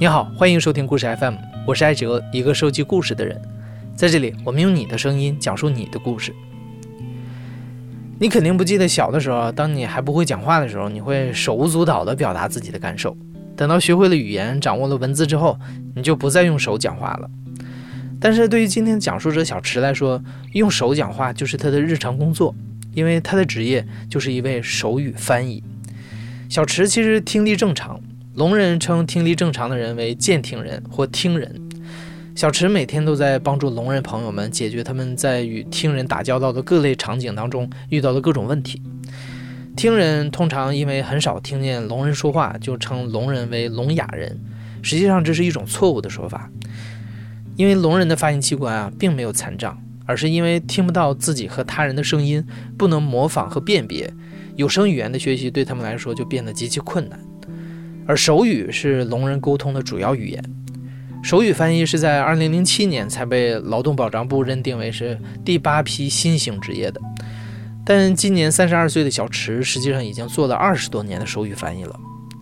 你好，欢迎收听故事 FM，我是艾哲，一个收集故事的人。在这里，我们用你的声音讲述你的故事。你肯定不记得小的时候，当你还不会讲话的时候，你会手舞足蹈地表达自己的感受。等到学会了语言，掌握了文字之后，你就不再用手讲话了。但是对于今天讲述者小池来说，用手讲话就是他的日常工作，因为他的职业就是一位手语翻译。小池其实听力正常。聋人称听力正常的人为健听人或听人。小池每天都在帮助聋人朋友们解决他们在与听人打交道的各类场景当中遇到的各种问题。听人通常因为很少听见聋人说话，就称聋人为聋哑人。实际上这是一种错误的说法，因为聋人的发音器官啊并没有残障，而是因为听不到自己和他人的声音，不能模仿和辨别，有声语言的学习对他们来说就变得极其困难。而手语是聋人沟通的主要语言，手语翻译是在2007年才被劳动保障部认定为是第八批新型职业的。但今年32岁的小池实际上已经做了二十多年的手语翻译了。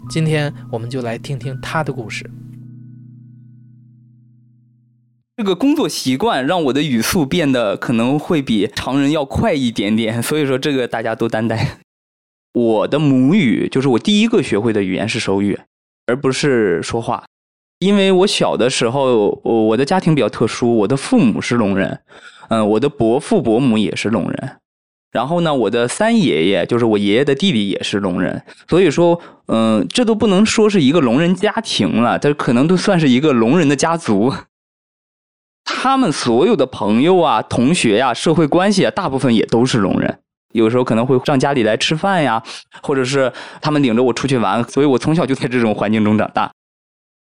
今天我们就来听听他的故事。这个工作习惯让我的语速变得可能会比常人要快一点点，所以说这个大家都担待。我的母语就是我第一个学会的语言是手语，而不是说话。因为我小的时候，我的家庭比较特殊，我的父母是聋人，嗯，我的伯父伯母也是聋人，然后呢，我的三爷爷就是我爷爷的弟弟也是聋人，所以说，嗯，这都不能说是一个聋人家庭了，这可能都算是一个聋人的家族。他们所有的朋友啊、同学呀、社会关系啊，大部分也都是聋人。有时候可能会上家里来吃饭呀，或者是他们领着我出去玩，所以我从小就在这种环境中长大。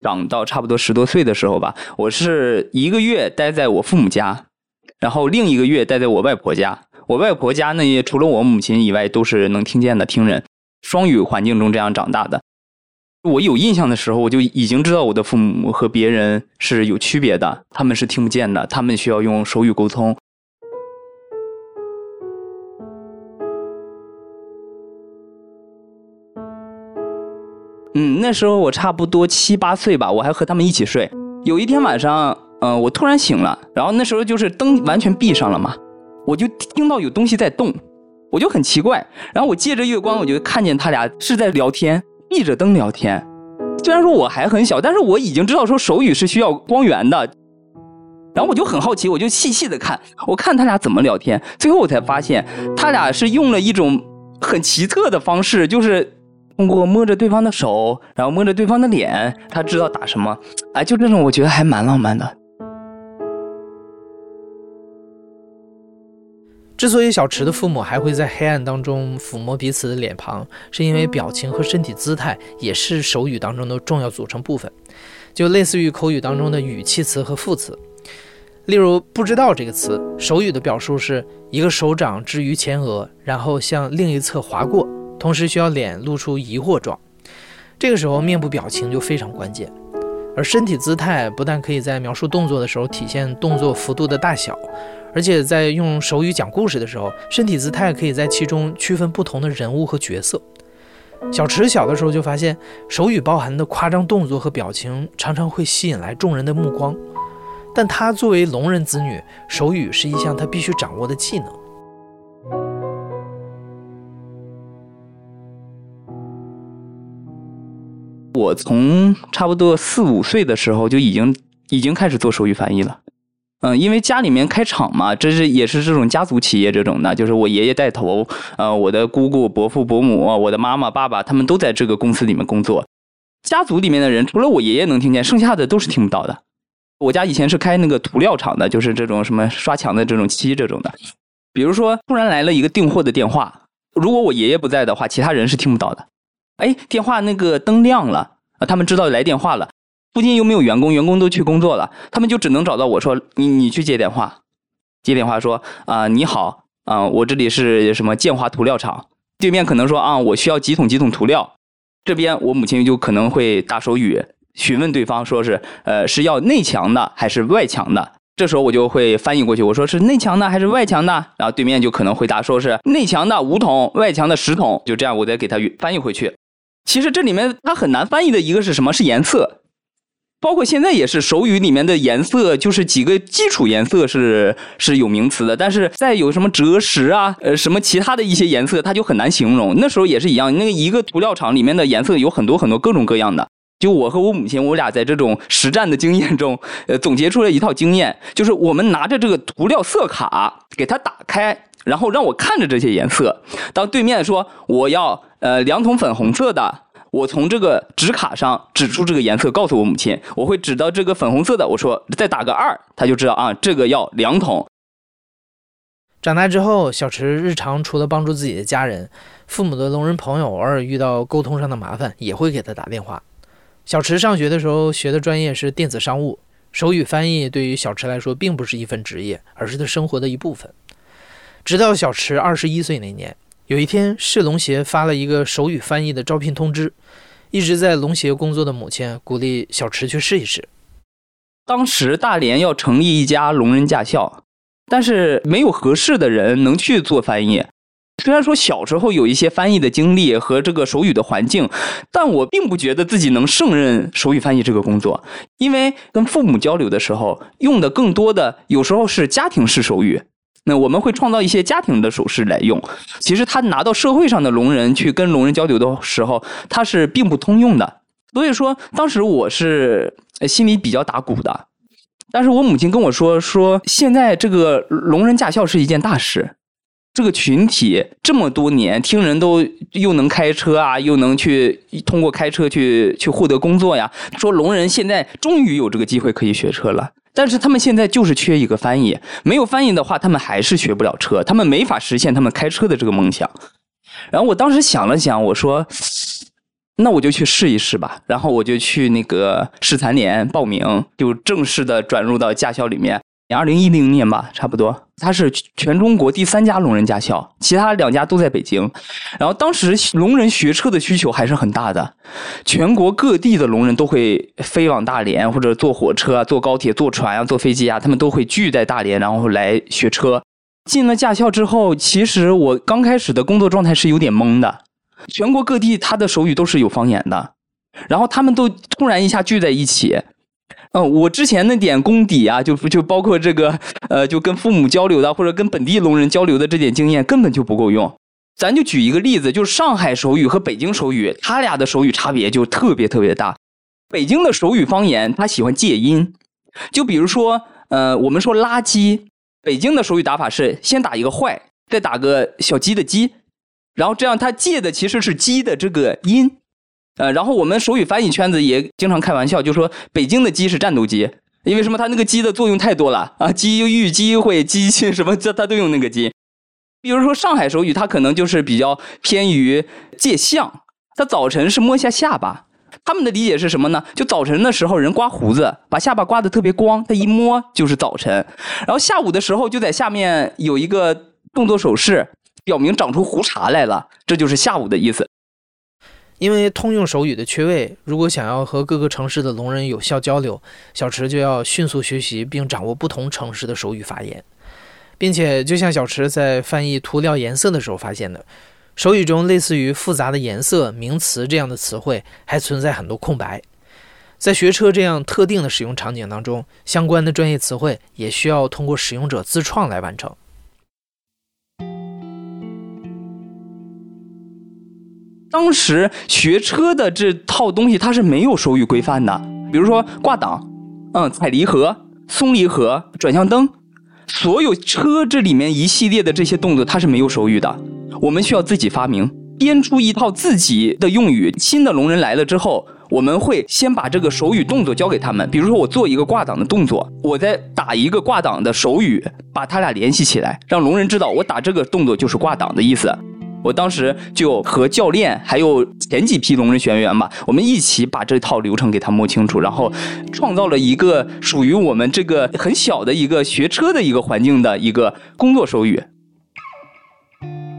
长到差不多十多岁的时候吧，我是一个月待在我父母家，然后另一个月待在我外婆家。我外婆家呢，除了我母亲以外，都是能听见的听人，双语环境中这样长大的。我有印象的时候，我就已经知道我的父母和别人是有区别的，他们是听不见的，他们需要用手语沟通。嗯，那时候我差不多七八岁吧，我还和他们一起睡。有一天晚上，嗯，我突然醒了，然后那时候就是灯完全闭上了嘛，我就听到有东西在动，我就很奇怪。然后我借着月光，我就看见他俩是在聊天，闭着灯聊天。虽然说我还很小，但是我已经知道说手语是需要光源的。然后我就很好奇，我就细细的看，我看他俩怎么聊天。最后我才发现，他俩是用了一种很奇特的方式，就是。通过摸着对方的手，然后摸着对方的脸，他知道打什么。哎，就这种，我觉得还蛮浪漫的。之所以小池的父母还会在黑暗当中抚摸彼此的脸庞，是因为表情和身体姿态也是手语当中的重要组成部分，就类似于口语当中的语气词和副词。例如“不知道”这个词，手语的表述是一个手掌置于前额，然后向另一侧划过。同时需要脸露出疑惑状，这个时候面部表情就非常关键。而身体姿态不但可以在描述动作的时候体现动作幅度的大小，而且在用手语讲故事的时候，身体姿态可以在其中区分不同的人物和角色。小池小的时候就发现，手语包含的夸张动作和表情常常会吸引来众人的目光，但他作为聋人子女，手语是一项他必须掌握的技能。我从差不多四五岁的时候就已经已经开始做手语翻译了，嗯，因为家里面开厂嘛，这是也是这种家族企业这种的，就是我爷爷带头，呃，我的姑姑、伯父、伯母，我的妈妈、爸爸，他们都在这个公司里面工作。家族里面的人，除了我爷爷能听见，剩下的都是听不到的。我家以前是开那个涂料厂的，就是这种什么刷墙的这种漆这种的。比如说，突然来了一个订货的电话，如果我爷爷不在的话，其他人是听不到的。哎，电话那个灯亮了啊，他们知道来电话了。附近又没有员工，员工都去工作了，他们就只能找到我说：“你你去接电话。”接电话说：“啊，你好，啊，我这里是什么建华涂料厂。”对面可能说：“啊，我需要几桶几桶涂料。”这边我母亲就可能会打手语询问对方，说是：“呃，是要内墙的还是外墙的？”这时候我就会翻译过去，我说：“是内墙的还是外墙的？”然后对面就可能回答说是内墙的五桶，外墙的十桶。就这样，我再给他翻译回去。其实这里面它很难翻译的一个是什么？是颜色。包括现在也是手语里面的颜色，就是几个基础颜色是是有名词的，但是再有什么折石啊，呃，什么其他的一些颜色，它就很难形容。那时候也是一样，那个一个涂料厂里面的颜色有很多很多各种各样的。就我和我母亲，我俩在这种实战的经验中，呃，总结出来一套经验，就是我们拿着这个涂料色卡给它打开，然后让我看着这些颜色。当对面说我要呃两桶粉红色的。我从这个纸卡上指出这个颜色，告诉我母亲，我会指到这个粉红色的，我说再打个二，他就知道啊，这个要两桶。长大之后，小池日常除了帮助自己的家人，父母的聋人朋友偶尔遇到沟通上的麻烦，也会给他打电话。小池上学的时候学的专业是电子商务，手语翻译对于小池来说并不是一份职业，而是他生活的一部分。直到小池二十一岁那年。有一天，市龙协发了一个手语翻译的招聘通知，一直在龙协工作的母亲鼓励小池去试一试。当时大连要成立一家聋人驾校，但是没有合适的人能去做翻译。虽然说小时候有一些翻译的经历和这个手语的环境，但我并不觉得自己能胜任手语翻译这个工作，因为跟父母交流的时候用的更多的有时候是家庭式手语。那我们会创造一些家庭的手势来用。其实他拿到社会上的聋人去跟聋人交流的时候，他是并不通用的。所以说，当时我是心里比较打鼓的。但是我母亲跟我说，说现在这个聋人驾校是一件大事。这个群体这么多年听人都又能开车啊，又能去通过开车去去获得工作呀。说聋人现在终于有这个机会可以学车了。但是他们现在就是缺一个翻译，没有翻译的话，他们还是学不了车，他们没法实现他们开车的这个梦想。然后我当时想了想，我说，那我就去试一试吧。然后我就去那个市残联报名，就正式的转入到驾校里面。二零一零年吧，差不多，它是全中国第三家聋人驾校，其他两家都在北京。然后当时聋人学车的需求还是很大的，全国各地的聋人都会飞往大连，或者坐火车啊、坐高铁、坐船啊、坐飞机啊，他们都会聚在大连，然后来学车。进了驾校之后，其实我刚开始的工作状态是有点懵的。全国各地他的手语都是有方言的，然后他们都突然一下聚在一起。嗯，我之前那点功底啊，就就包括这个，呃，就跟父母交流的，或者跟本地聋人交流的这点经验，根本就不够用。咱就举一个例子，就是上海手语和北京手语，他俩的手语差别就特别特别大。北京的手语方言，他喜欢借音，就比如说，呃，我们说垃圾，北京的手语打法是先打一个坏，再打个小鸡的鸡，然后这样他借的其实是鸡的这个音。呃，然后我们手语翻译圈子也经常开玩笑，就说北京的鸡是战斗机，因为什么？它那个鸡的作用太多了啊，机遇、机会、机器 什么，这它都用那个鸡。比如说上海手语，它可能就是比较偏于借象，它早晨是摸一下下巴，他们的理解是什么呢？就早晨的时候人刮胡子，把下巴刮得特别光，他一摸就是早晨。然后下午的时候就在下面有一个动作手势，表明长出胡茬来了，这就是下午的意思。因为通用手语的缺位，如果想要和各个城市的聋人有效交流，小池就要迅速学习并掌握不同城市的手语发言，并且就像小池在翻译涂料颜色的时候发现的，手语中类似于复杂的颜色名词这样的词汇还存在很多空白，在学车这样特定的使用场景当中，相关的专业词汇也需要通过使用者自创来完成。当时学车的这套东西，它是没有手语规范的。比如说挂档，嗯，踩离合、松离合、转向灯，所有车这里面一系列的这些动作，它是没有手语的。我们需要自己发明，编出一套自己的用语。新的聋人来了之后，我们会先把这个手语动作教给他们。比如说我做一个挂档的动作，我再打一个挂档的手语，把他俩联系起来，让聋人知道我打这个动作就是挂档的意思。我当时就和教练还有前几批聋人学员吧，我们一起把这套流程给他摸清楚，然后创造了一个属于我们这个很小的一个学车的一个环境的一个工作手语。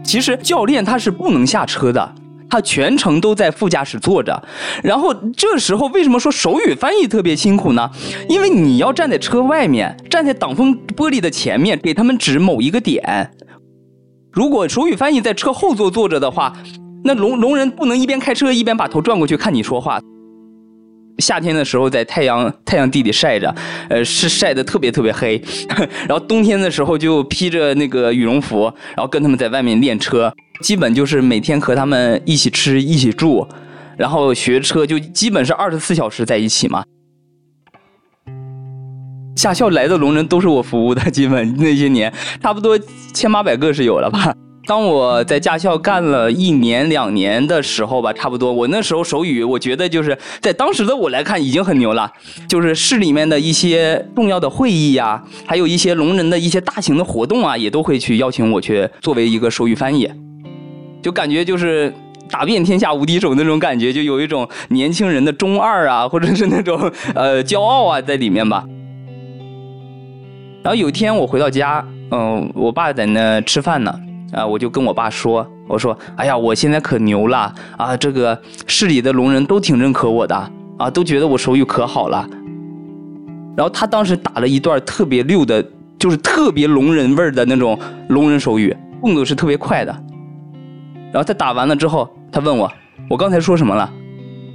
其实教练他是不能下车的，他全程都在副驾驶坐着。然后这时候为什么说手语翻译特别辛苦呢？因为你要站在车外面，站在挡风玻璃的前面，给他们指某一个点。如果手语翻译在车后座坐着的话，那聋聋人不能一边开车一边把头转过去看你说话。夏天的时候在太阳太阳地里晒着，呃，是晒得特别特别黑。然后冬天的时候就披着那个羽绒服，然后跟他们在外面练车，基本就是每天和他们一起吃一起住，然后学车，就基本是二十四小时在一起嘛。驾校来的聋人都是我服务的，基本那些年差不多千八百个是有了吧。当我在驾校干了一年两年的时候吧，差不多我那时候手语，我觉得就是在当时的我来看已经很牛了。就是市里面的一些重要的会议呀，还有一些聋人的一些大型的活动啊，也都会去邀请我去作为一个手语翻译，就感觉就是打遍天下无敌手那种感觉，就有一种年轻人的中二啊，或者是那种呃骄傲啊在里面吧。然后有一天我回到家，嗯，我爸在那吃饭呢，啊，我就跟我爸说，我说，哎呀，我现在可牛了啊，这个市里的聋人都挺认可我的啊，都觉得我手语可好了。然后他当时打了一段特别溜的，就是特别聋人味儿的那种聋人手语，动作是特别快的。然后他打完了之后，他问我，我刚才说什么了？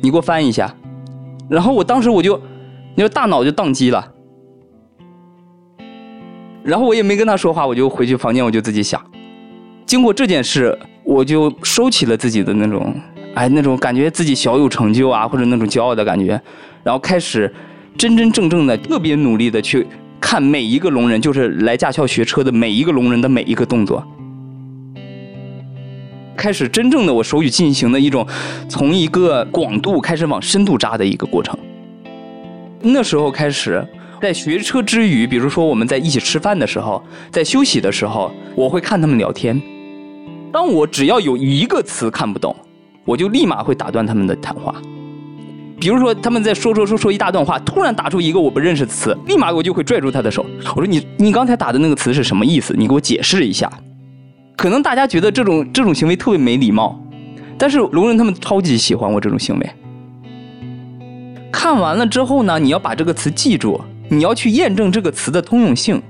你给我翻译一下。然后我当时我就，你说大脑就宕机了。然后我也没跟他说话，我就回去房间，我就自己想。经过这件事，我就收起了自己的那种，哎，那种感觉自己小有成就啊，或者那种骄傲的感觉，然后开始真真正正的、特别努力的去看每一个聋人，就是来驾校学车的每一个聋人的每一个动作，开始真正的我手语进行的一种从一个广度开始往深度扎的一个过程。那时候开始。在学车之余，比如说我们在一起吃饭的时候，在休息的时候，我会看他们聊天。当我只要有一个词看不懂，我就立马会打断他们的谈话。比如说他们在说说说说一大段话，突然打出一个我不认识的词，立马我就会拽住他的手，我说你你刚才打的那个词是什么意思？你给我解释一下。可能大家觉得这种这种行为特别没礼貌，但是聋人他们超级喜欢我这种行为。看完了之后呢，你要把这个词记住。你要去验证这个词的通用性，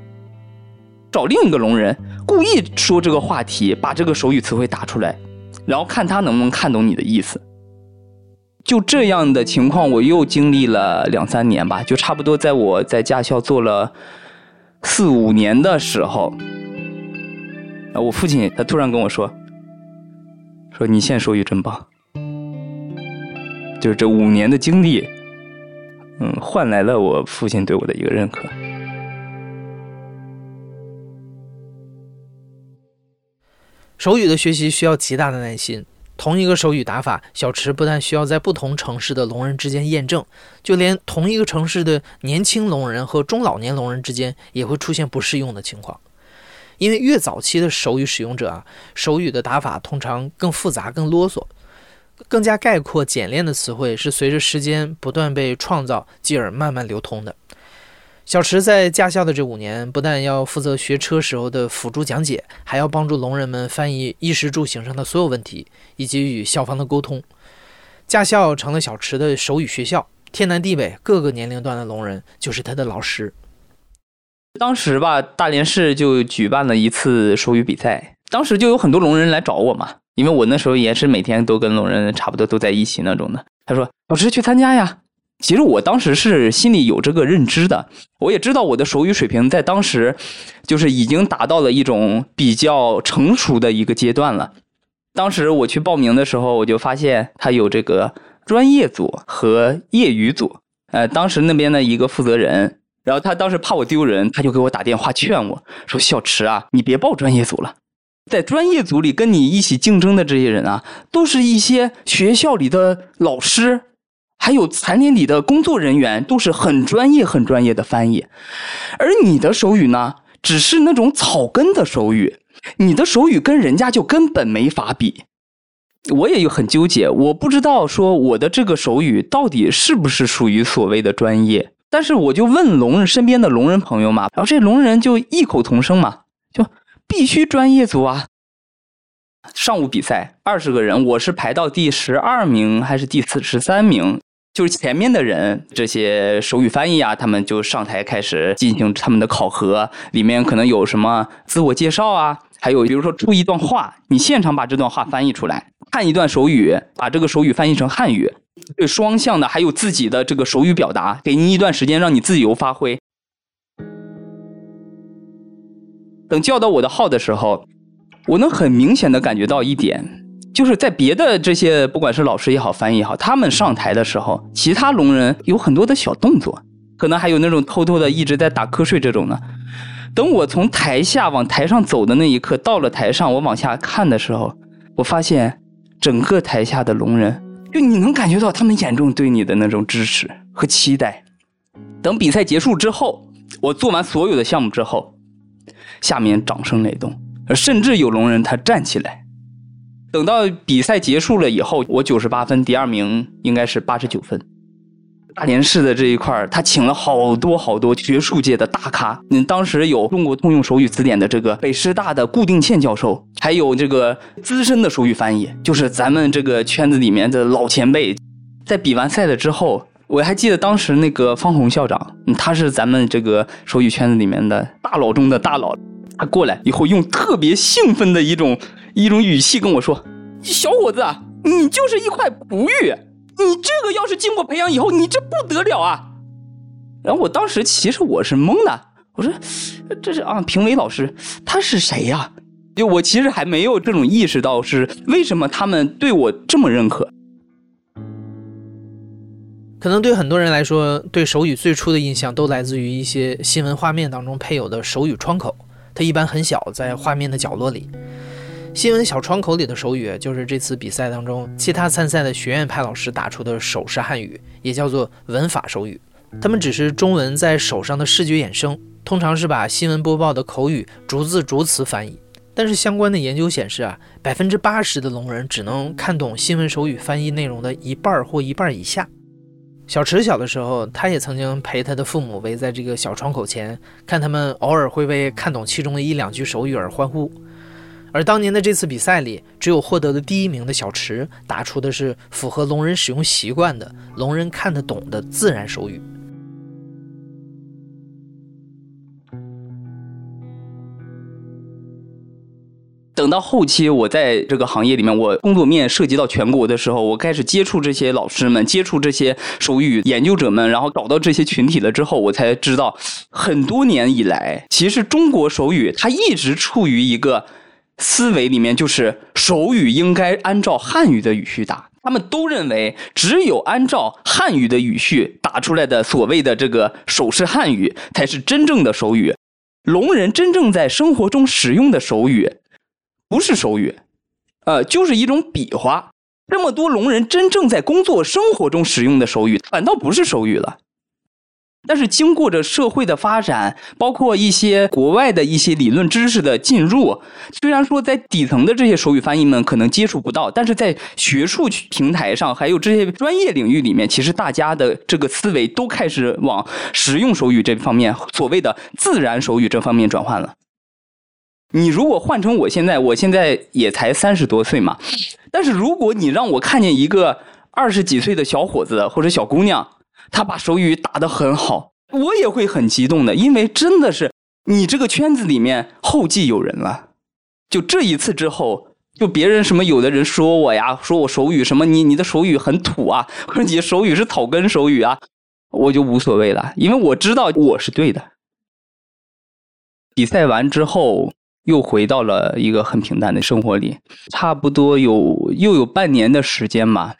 找另一个聋人，故意说这个话题，把这个手语词汇打出来，然后看他能不能看懂你的意思。就这样的情况，我又经历了两三年吧，就差不多在我在驾校做了四五年的时候，啊，我父亲他突然跟我说，说你现在手语真棒，就是这五年的经历。嗯，换来了我父亲对我的一个认可。手语的学习需要极大的耐心。同一个手语打法，小池不但需要在不同城市的聋人之间验证，就连同一个城市的年轻聋人和中老年聋人之间也会出现不适用的情况。因为越早期的手语使用者啊，手语的打法通常更复杂、更啰嗦。更加概括简练的词汇是随着时间不断被创造，继而慢慢流通的。小池在驾校的这五年，不但要负责学车时候的辅助讲解，还要帮助聋人们翻译衣食住行上的所有问题，以及与校方的沟通。驾校成了小池的手语学校，天南地北各个年龄段的聋人就是他的老师。当时吧，大连市就举办了一次手语比赛，当时就有很多聋人来找我嘛。因为我那时候也是每天都跟聋人差不多都在一起那种的，他说：“老师去参加呀。”其实我当时是心里有这个认知的，我也知道我的手语水平在当时就是已经达到了一种比较成熟的一个阶段了。当时我去报名的时候，我就发现他有这个专业组和业余组。呃，当时那边的一个负责人，然后他当时怕我丢人，他就给我打电话劝我说：“小池啊，你别报专业组了。”在专业组里跟你一起竞争的这些人啊，都是一些学校里的老师，还有残联里的工作人员，都是很专业、很专业的翻译。而你的手语呢，只是那种草根的手语，你的手语跟人家就根本没法比。我也有很纠结，我不知道说我的这个手语到底是不是属于所谓的专业。但是我就问聋人身边的聋人朋友嘛，然后这聋人就异口同声嘛，必须专业组啊！上午比赛二十个人，我是排到第十二名还是第四十三名？就是前面的人，这些手语翻译啊，他们就上台开始进行他们的考核，里面可能有什么自我介绍啊，还有比如说出一段话，你现场把这段话翻译出来，看一段手语，把这个手语翻译成汉语，对双向的，还有自己的这个手语表达，给你一段时间让你自由发挥。等叫到我的号的时候，我能很明显的感觉到一点。就是在别的这些，不管是老师也好，翻译也好，他们上台的时候，其他聋人有很多的小动作，可能还有那种偷偷的一直在打瞌睡这种呢。等我从台下往台上走的那一刻，到了台上，我往下看的时候，我发现整个台下的聋人，就你能感觉到他们眼中对你的那种支持和期待。等比赛结束之后，我做完所有的项目之后，下面掌声雷动，甚至有聋人他站起来。等到比赛结束了以后，我九十八分，第二名应该是八十九分。大连市的这一块他请了好多好多学术界的大咖。嗯，当时有中国通用手语词典的这个北师大的顾定倩教授，还有这个资深的手语翻译，就是咱们这个圈子里面的老前辈。在比完赛了之后，我还记得当时那个方红校长，他是咱们这个手语圈子里面的大佬中的大佬。他过来以后，用特别兴奋的一种。一种语气跟我说：“小伙子，你就是一块璞玉，你这个要是经过培养以后，你这不得了啊！”然后我当时其实我是懵的，我说：“这是啊，评委老师他是谁呀？”就我其实还没有这种意识到是为什么他们对我这么认可。可能对很多人来说，对手语最初的印象都来自于一些新闻画面当中配有的手语窗口，它一般很小，在画面的角落里。新闻小窗口里的手语，就是这次比赛当中其他参赛的学院派老师打出的手势汉语，也叫做文法手语。他们只是中文在手上的视觉衍生，通常是把新闻播报的口语逐字逐词翻译。但是相关的研究显示啊，百分之八十的聋人只能看懂新闻手语翻译内容的一半或一半以下。小池小的时候，他也曾经陪他的父母围在这个小窗口前，看他们偶尔会为看懂其中的一两句手语而欢呼。而当年的这次比赛里，只有获得了第一名的小池打出的是符合聋人使用习惯的、聋人看得懂的自然手语。等到后期，我在这个行业里面，我工作面涉及到全国的时候，我开始接触这些老师们，接触这些手语研究者们，然后找到这些群体了之后，我才知道，很多年以来，其实中国手语它一直处于一个。思维里面就是手语应该按照汉语的语序打，他们都认为只有按照汉语的语序打出来的所谓的这个手势汉语才是真正的手语。聋人真正在生活中使用的手语，不是手语，呃，就是一种比划。这么多聋人真正在工作生活中使用的手语，反倒不是手语了。但是经过着社会的发展，包括一些国外的一些理论知识的进入，虽然说在底层的这些手语翻译们可能接触不到，但是在学术平台上，还有这些专业领域里面，其实大家的这个思维都开始往实用手语这方面，所谓的自然手语这方面转换了。你如果换成我现在，我现在也才三十多岁嘛，但是如果你让我看见一个二十几岁的小伙子或者小姑娘，他把手语打得很好，我也会很激动的，因为真的是你这个圈子里面后继有人了。就这一次之后，就别人什么有的人说我呀，说我手语什么你你的手语很土啊，或者你的手语是草根手语啊，我就无所谓了，因为我知道我是对的。比赛完之后，又回到了一个很平淡的生活里，差不多有又有半年的时间嘛。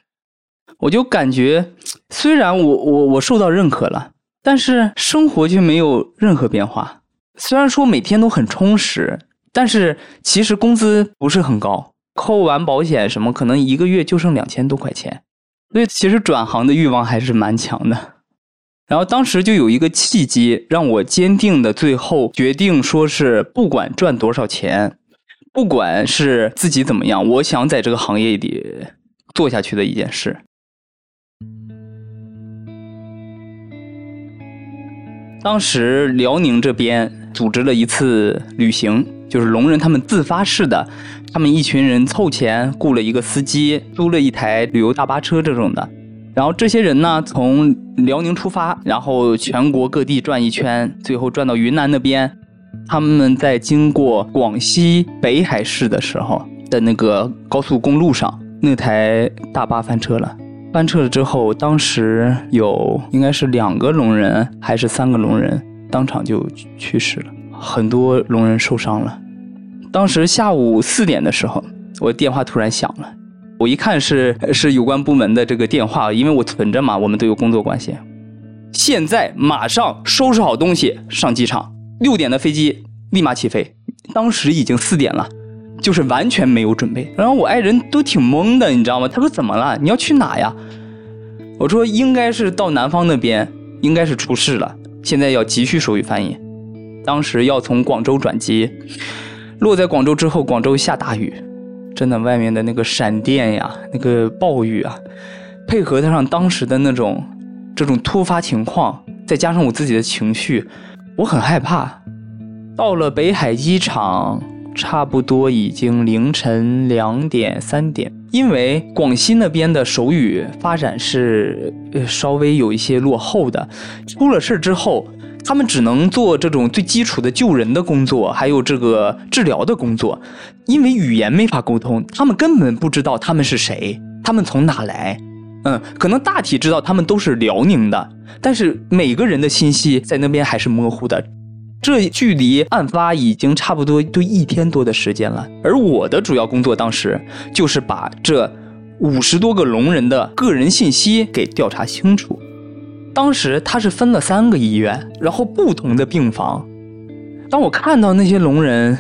我就感觉，虽然我我我受到认可了，但是生活却没有任何变化。虽然说每天都很充实，但是其实工资不是很高，扣完保险什么，可能一个月就剩两千多块钱。所以其实转行的欲望还是蛮强的。然后当时就有一个契机，让我坚定的最后决定，说是不管赚多少钱，不管是自己怎么样，我想在这个行业里做下去的一件事。当时辽宁这边组织了一次旅行，就是聋人他们自发式的，他们一群人凑钱雇了一个司机，租了一台旅游大巴车这种的，然后这些人呢从辽宁出发，然后全国各地转一圈，最后转到云南那边，他们在经过广西北海市的时候的那个高速公路上，那台大巴翻车了。翻车了之后，当时有应该是两个聋人还是三个聋人当场就去世了，很多聋人受伤了。当时下午四点的时候，我电话突然响了，我一看是是有关部门的这个电话，因为我存着嘛，我们都有工作关系。现在马上收拾好东西上机场，六点的飞机立马起飞。当时已经四点了，就是完全没有准备。然后我爱人都挺懵的，你知道吗？他说怎么了？你要去哪呀？我说应该是到南方那边，应该是出事了，现在要急需手语翻译。当时要从广州转机。落在广州之后，广州下大雨，真的，外面的那个闪电呀，那个暴雨啊，配合得上当时的那种这种突发情况，再加上我自己的情绪，我很害怕。到了北海机场，差不多已经凌晨两点三点，因为广西那边的手语发展是呃稍微有一些落后的，出了事之后。他们只能做这种最基础的救人的工作，还有这个治疗的工作，因为语言没法沟通，他们根本不知道他们是谁，他们从哪来。嗯，可能大体知道他们都是辽宁的，但是每个人的信息在那边还是模糊的。这距离案发已经差不多都一天多的时间了，而我的主要工作当时就是把这五十多个聋人的个人信息给调查清楚。当时他是分了三个医院，然后不同的病房。当我看到那些聋人，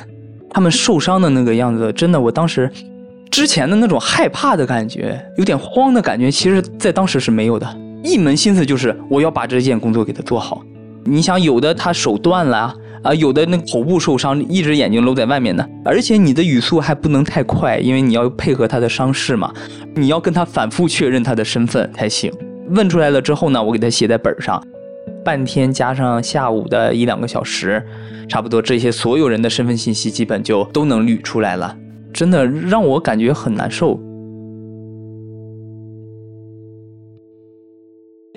他们受伤的那个样子，真的，我当时之前的那种害怕的感觉，有点慌的感觉，其实在当时是没有的。一门心思就是我要把这件工作给他做好。你想，有的他手断了啊，有的那头部受伤，一只眼睛露在外面的，而且你的语速还不能太快，因为你要配合他的伤势嘛，你要跟他反复确认他的身份才行。问出来了之后呢，我给他写在本上，半天加上下午的一两个小时，差不多这些所有人的身份信息基本就都能捋出来了，真的让我感觉很难受。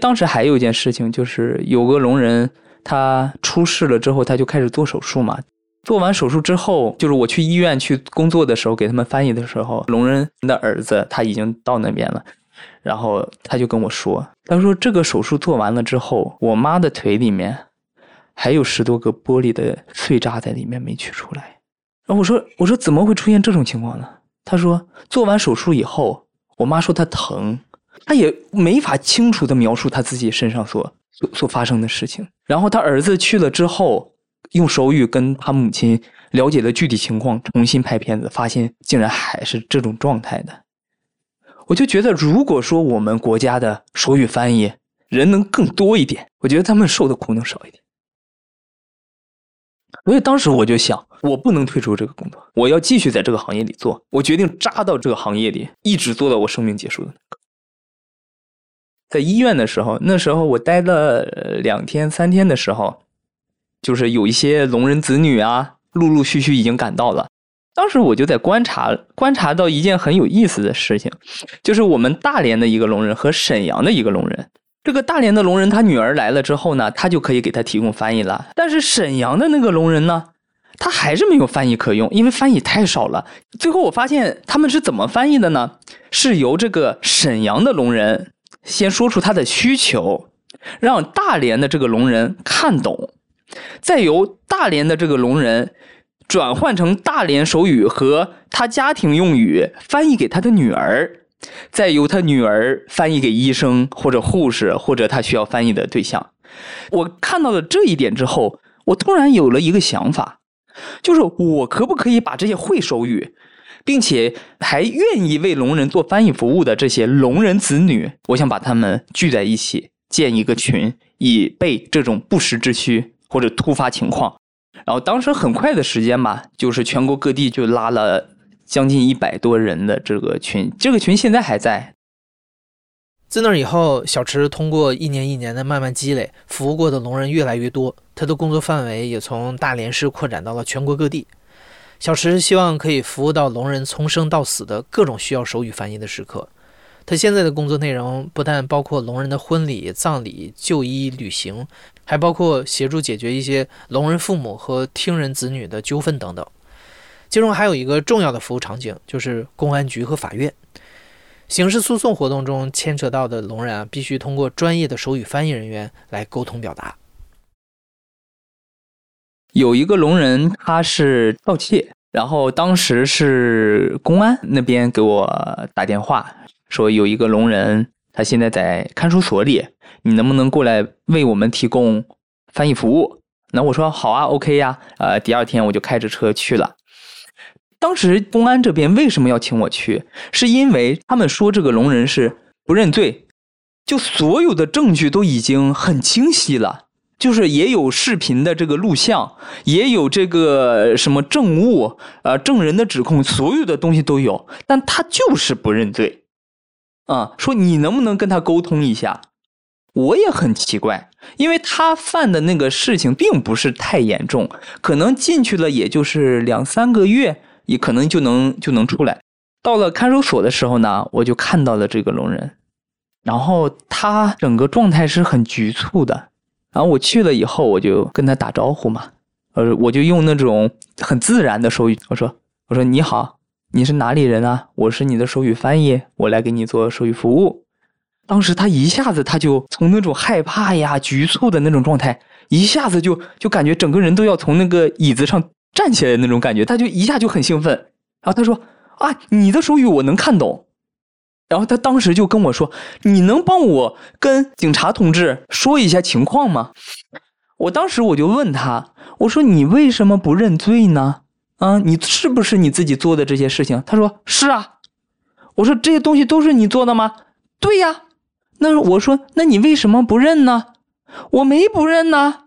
当时还有一件事情，就是有个聋人他出事了之后，他就开始做手术嘛。做完手术之后，就是我去医院去工作的时候，给他们翻译的时候，聋人的儿子他已经到那边了。然后他就跟我说：“他说这个手术做完了之后，我妈的腿里面还有十多个玻璃的碎渣在里面没取出来。”然后我说：“我说怎么会出现这种情况呢？”他说：“做完手术以后，我妈说她疼，她也没法清楚的描述她自己身上所所所发生的事情。然后他儿子去了之后，用手语跟他母亲了解了具体情况，重新拍片子，发现竟然还是这种状态的。”我就觉得，如果说我们国家的手语翻译人能更多一点，我觉得他们受的苦能少一点。所以当时我就想，我不能退出这个工作，我要继续在这个行业里做。我决定扎到这个行业里，一直做到我生命结束的那个。在医院的时候，那时候我待了两天三天的时候，就是有一些聋人子女啊，陆陆续续已经赶到了。当时我就在观察，观察到一件很有意思的事情，就是我们大连的一个聋人和沈阳的一个聋人。这个大连的聋人，他女儿来了之后呢，他就可以给他提供翻译了。但是沈阳的那个聋人呢，他还是没有翻译可用，因为翻译太少了。最后我发现他们是怎么翻译的呢？是由这个沈阳的聋人先说出他的需求，让大连的这个聋人看懂，再由大连的这个聋人。转换成大连手语和他家庭用语翻译给他的女儿，再由他女儿翻译给医生或者护士或者他需要翻译的对象。我看到了这一点之后，我突然有了一个想法，就是我可不可以把这些会手语，并且还愿意为聋人做翻译服务的这些聋人子女，我想把他们聚在一起，建一个群，以备这种不时之需或者突发情况。然后当时很快的时间吧，就是全国各地就拉了将近一百多人的这个群，这个群现在还在。自那以后，小池通过一年一年的慢慢积累，服务过的聋人越来越多，他的工作范围也从大连市扩展到了全国各地。小池希望可以服务到聋人从生到死的各种需要手语翻译的时刻。他现在的工作内容不但包括聋人的婚礼、葬礼、就医、旅行，还包括协助解决一些聋人父母和听人子女的纠纷等等。其中还有一个重要的服务场景，就是公安局和法院。刑事诉讼活动中牵扯到的聋人啊，必须通过专业的手语翻译人员来沟通表达。有一个聋人，他是盗窃，然后当时是公安那边给我打电话。说有一个聋人，他现在在看守所里，你能不能过来为我们提供翻译服务？那我说好啊，OK 呀。呃，第二天我就开着车去了。当时公安这边为什么要请我去？是因为他们说这个聋人是不认罪，就所有的证据都已经很清晰了，就是也有视频的这个录像，也有这个什么证物，呃，证人的指控，所有的东西都有，但他就是不认罪。啊，说你能不能跟他沟通一下？我也很奇怪，因为他犯的那个事情并不是太严重，可能进去了也就是两三个月，也可能就能就能出来。到了看守所的时候呢，我就看到了这个聋人，然后他整个状态是很局促的。然后我去了以后，我就跟他打招呼嘛，呃，我就用那种很自然的手语，我说，我说你好。你是哪里人啊？我是你的手语翻译，我来给你做手语服务。当时他一下子他就从那种害怕呀、局促的那种状态，一下子就就感觉整个人都要从那个椅子上站起来那种感觉，他就一下就很兴奋。然后他说：“啊，你的手语我能看懂。”然后他当时就跟我说：“你能帮我跟警察同志说一下情况吗？”我当时我就问他：“我说你为什么不认罪呢？”啊，你是不是你自己做的这些事情？他说是啊。我说这些东西都是你做的吗？对呀。那我说，那你为什么不认呢？我没不认呢。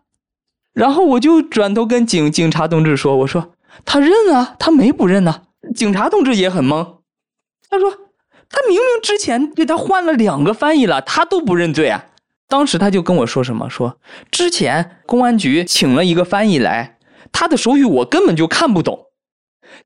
然后我就转头跟警警察同志说：“我说他认啊，他没不认呢。”警察同志也很懵，他说他明明之前给他换了两个翻译了，他都不认罪啊。当时他就跟我说什么，说之前公安局请了一个翻译来。他的手语我根本就看不懂，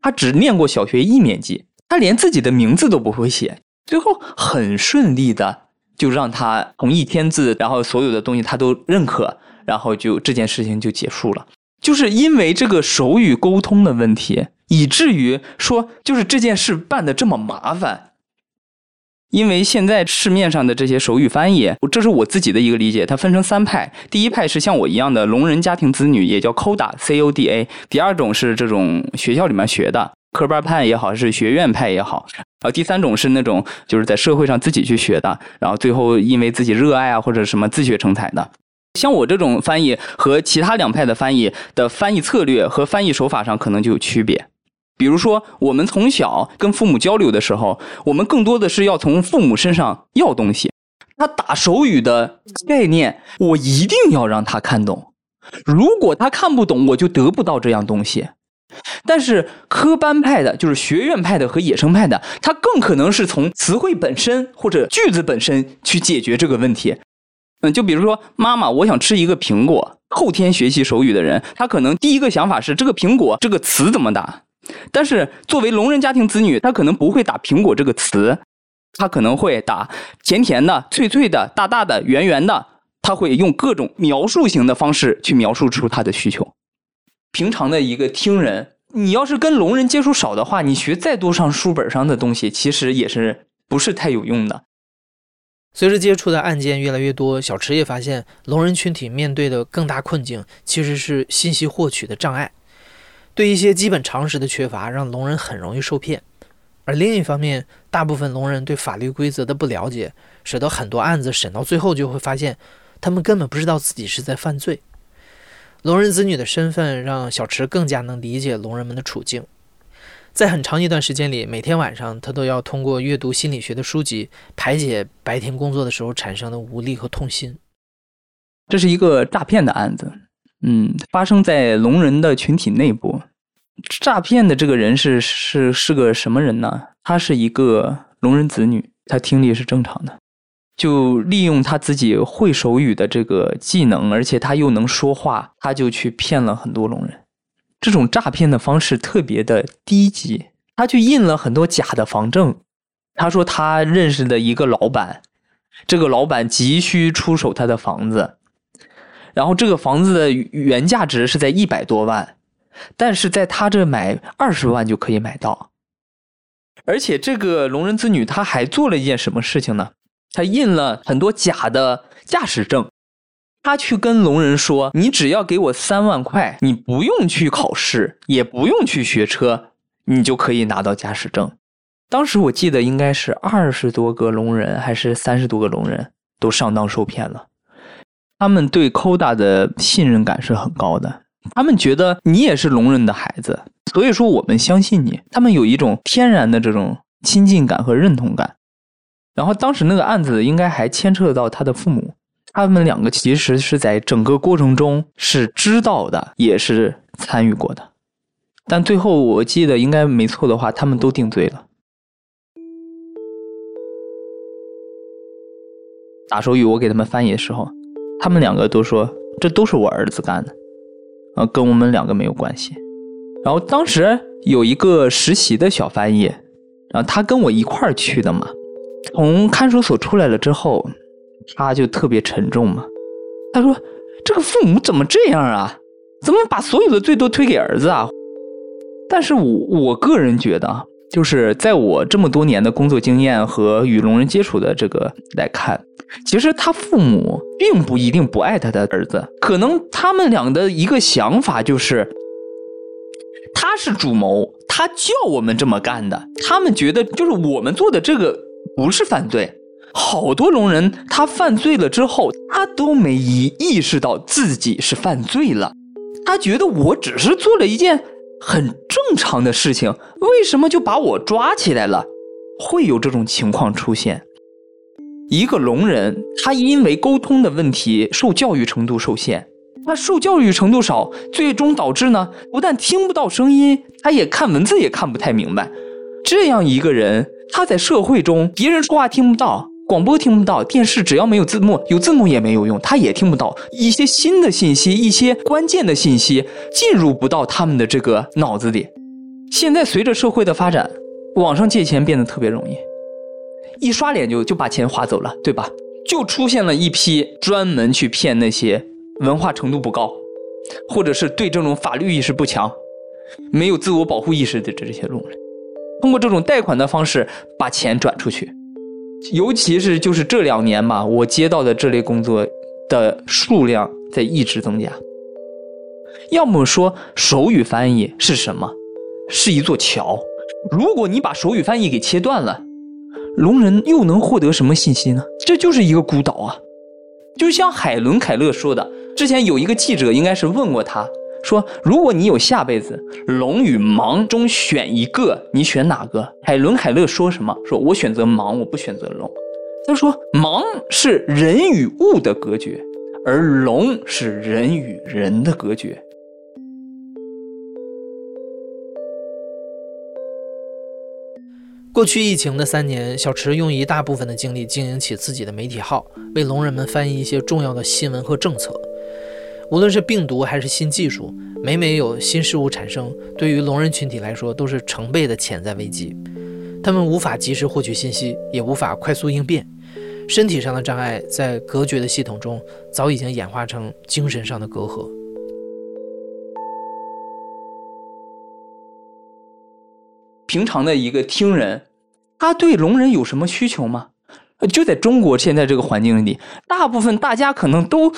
他只念过小学一年级，他连自己的名字都不会写。最后很顺利的就让他同意签字，然后所有的东西他都认可，然后就这件事情就结束了。就是因为这个手语沟通的问题，以至于说就是这件事办的这么麻烦。因为现在市面上的这些手语翻译，这是我自己的一个理解，它分成三派。第一派是像我一样的聋人家庭子女，也叫 CODA，C O D A。第二种是这种学校里面学的科班派也好，是学院派也好。然后第三种是那种就是在社会上自己去学的，然后最后因为自己热爱啊或者什么自学成才的。像我这种翻译和其他两派的翻译的翻译策略和翻译手法上可能就有区别。比如说，我们从小跟父母交流的时候，我们更多的是要从父母身上要东西。他打手语的概念，我一定要让他看懂。如果他看不懂，我就得不到这样东西。但是科班派的，就是学院派的和野生派的，他更可能是从词汇本身或者句子本身去解决这个问题。嗯，就比如说，妈妈，我想吃一个苹果。后天学习手语的人，他可能第一个想法是这个苹果这个词怎么打。但是作为聋人家庭子女，他可能不会打“苹果”这个词，他可能会打甜甜的、脆脆的、大大的、圆圆的，他会用各种描述型的方式去描述出他的需求。平常的一个听人，你要是跟聋人接触少的话，你学再多上书本上的东西，其实也是不是太有用的。随着接触的案件越来越多，小池也发现，聋人群体面对的更大困境其实是信息获取的障碍。对一些基本常识的缺乏，让聋人很容易受骗；而另一方面，大部分聋人对法律规则的不了解，使得很多案子审到最后就会发现，他们根本不知道自己是在犯罪。聋人子女的身份让小池更加能理解聋人们的处境。在很长一段时间里，每天晚上他都要通过阅读心理学的书籍，排解白天工作的时候产生的无力和痛心。这是一个诈骗的案子。嗯，发生在聋人的群体内部，诈骗的这个人是是是个什么人呢？他是一个聋人子女，他听力是正常的，就利用他自己会手语的这个技能，而且他又能说话，他就去骗了很多聋人。这种诈骗的方式特别的低级，他去印了很多假的房证，他说他认识的一个老板，这个老板急需出手他的房子，然后这个房子的原价值是在一百多万，但是在他这买二十万就可以买到。而且这个聋人子女他还做了一件什么事情呢？他印了很多假的驾驶证，他去跟聋人说：“你只要给我三万块，你不用去考试，也不用去学车，你就可以拿到驾驶证。”当时我记得应该是二十多个聋人还是三十多个聋人都上当受骗了。他们对 Koda 的信任感是很高的，他们觉得你也是聋人的孩子，所以说我们相信你。他们有一种天然的这种亲近感和认同感。然后当时那个案子应该还牵扯到他的父母，他们两个其实是在整个过程中是知道的，也是参与过的。但最后我记得应该没错的话，他们都定罪了。打手语，我给他们翻译的时候，他们两个都说这都是我儿子干的，啊，跟我们两个没有关系。然后当时有一个实习的小翻译，然后他跟我一块儿去的嘛。从看守所出来了之后，他就特别沉重嘛。他说：“这个父母怎么这样啊？怎么把所有的罪都推给儿子啊？”但是我我个人觉得。就是在我这么多年的工作经验和与聋人接触的这个来看，其实他父母并不一定不爱他的儿子，可能他们俩的一个想法就是，他是主谋，他叫我们这么干的。他们觉得就是我们做的这个不是犯罪。好多聋人他犯罪了之后，他都没意意识到自己是犯罪了，他觉得我只是做了一件。很正常的事情，为什么就把我抓起来了？会有这种情况出现。一个聋人，他因为沟通的问题，受教育程度受限，他受教育程度少，最终导致呢，不但听不到声音，他也看文字也看不太明白。这样一个人，他在社会中，别人说话听不到。广播听不到，电视只要没有字幕，有字幕也没有用，他也听不到一些新的信息，一些关键的信息进入不到他们的这个脑子里。现在随着社会的发展，网上借钱变得特别容易，一刷脸就就把钱划走了，对吧？就出现了一批专门去骗那些文化程度不高，或者是对这种法律意识不强、没有自我保护意识的这些路人，通过这种贷款的方式把钱转出去。尤其是就是这两年吧，我接到的这类工作的数量在一直增加。要么说手语翻译是什么？是一座桥。如果你把手语翻译给切断了，聋人又能获得什么信息呢？这就是一个孤岛啊！就像海伦·凯勒说的，之前有一个记者应该是问过他。说，如果你有下辈子，聋与盲中选一个，你选哪个？海伦·凯勒说什么？说我选择盲，我不选择聋。他说，盲是人与物的隔绝，而聋是人与人的隔绝。过去疫情的三年，小池用一大部分的精力经营起自己的媒体号，为聋人们翻译一些重要的新闻和政策。无论是病毒还是新技术，每每有新事物产生，对于聋人群体来说都是成倍的潜在危机。他们无法及时获取信息，也无法快速应变。身体上的障碍在隔绝的系统中早已经演化成精神上的隔阂。平常的一个听人，他对聋人有什么需求吗？就在中国现在这个环境里，大部分大家可能都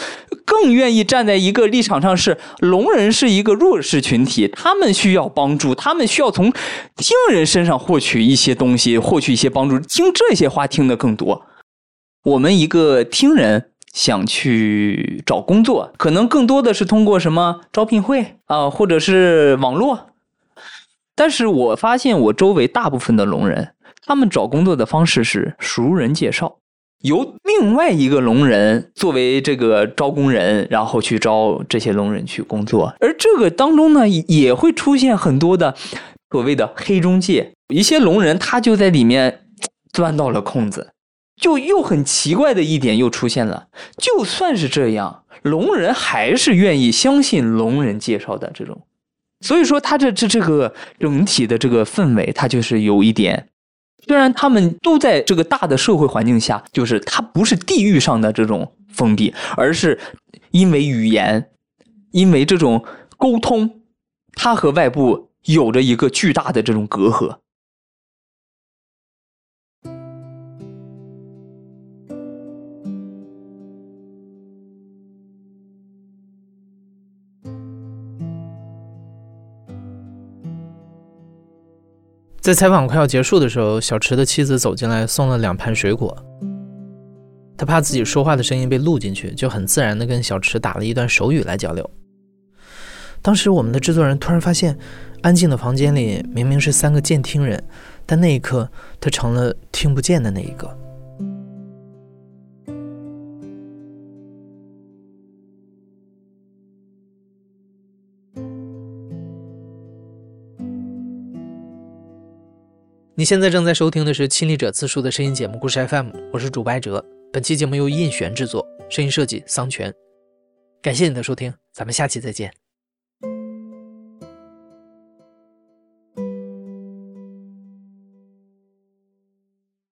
更愿意站在一个立场上，是聋人是一个弱势群体，他们需要帮助，他们需要从听人身上获取一些东西，获取一些帮助。听这些话听的更多。我们一个听人想去找工作，可能更多的是通过什么招聘会啊，或者是网络。但是我发现我周围大部分的聋人。他们找工作的方式是熟人介绍，由另外一个聋人作为这个招工人，然后去招这些聋人去工作。而这个当中呢，也会出现很多的所谓的黑中介，一些聋人他就在里面钻到了空子。就又很奇怪的一点又出现了，就算是这样，聋人还是愿意相信聋人介绍的这种。所以说，他这这这个整体的这个氛围，他就是有一点。虽然他们都在这个大的社会环境下，就是他不是地域上的这种封闭，而是因为语言，因为这种沟通，它和外部有着一个巨大的这种隔阂。在采访快要结束的时候，小池的妻子走进来送了两盘水果。他怕自己说话的声音被录进去，就很自然地跟小池打了一段手语来交流。当时我们的制作人突然发现，安静的房间里明明是三个监听人，但那一刻他成了听不见的那一个。你现在正在收听的是《亲历者自述》的声音节目故事 FM，我是主播哲。本期节目由印璇制作，声音设计桑泉。感谢你的收听，咱们下期再见。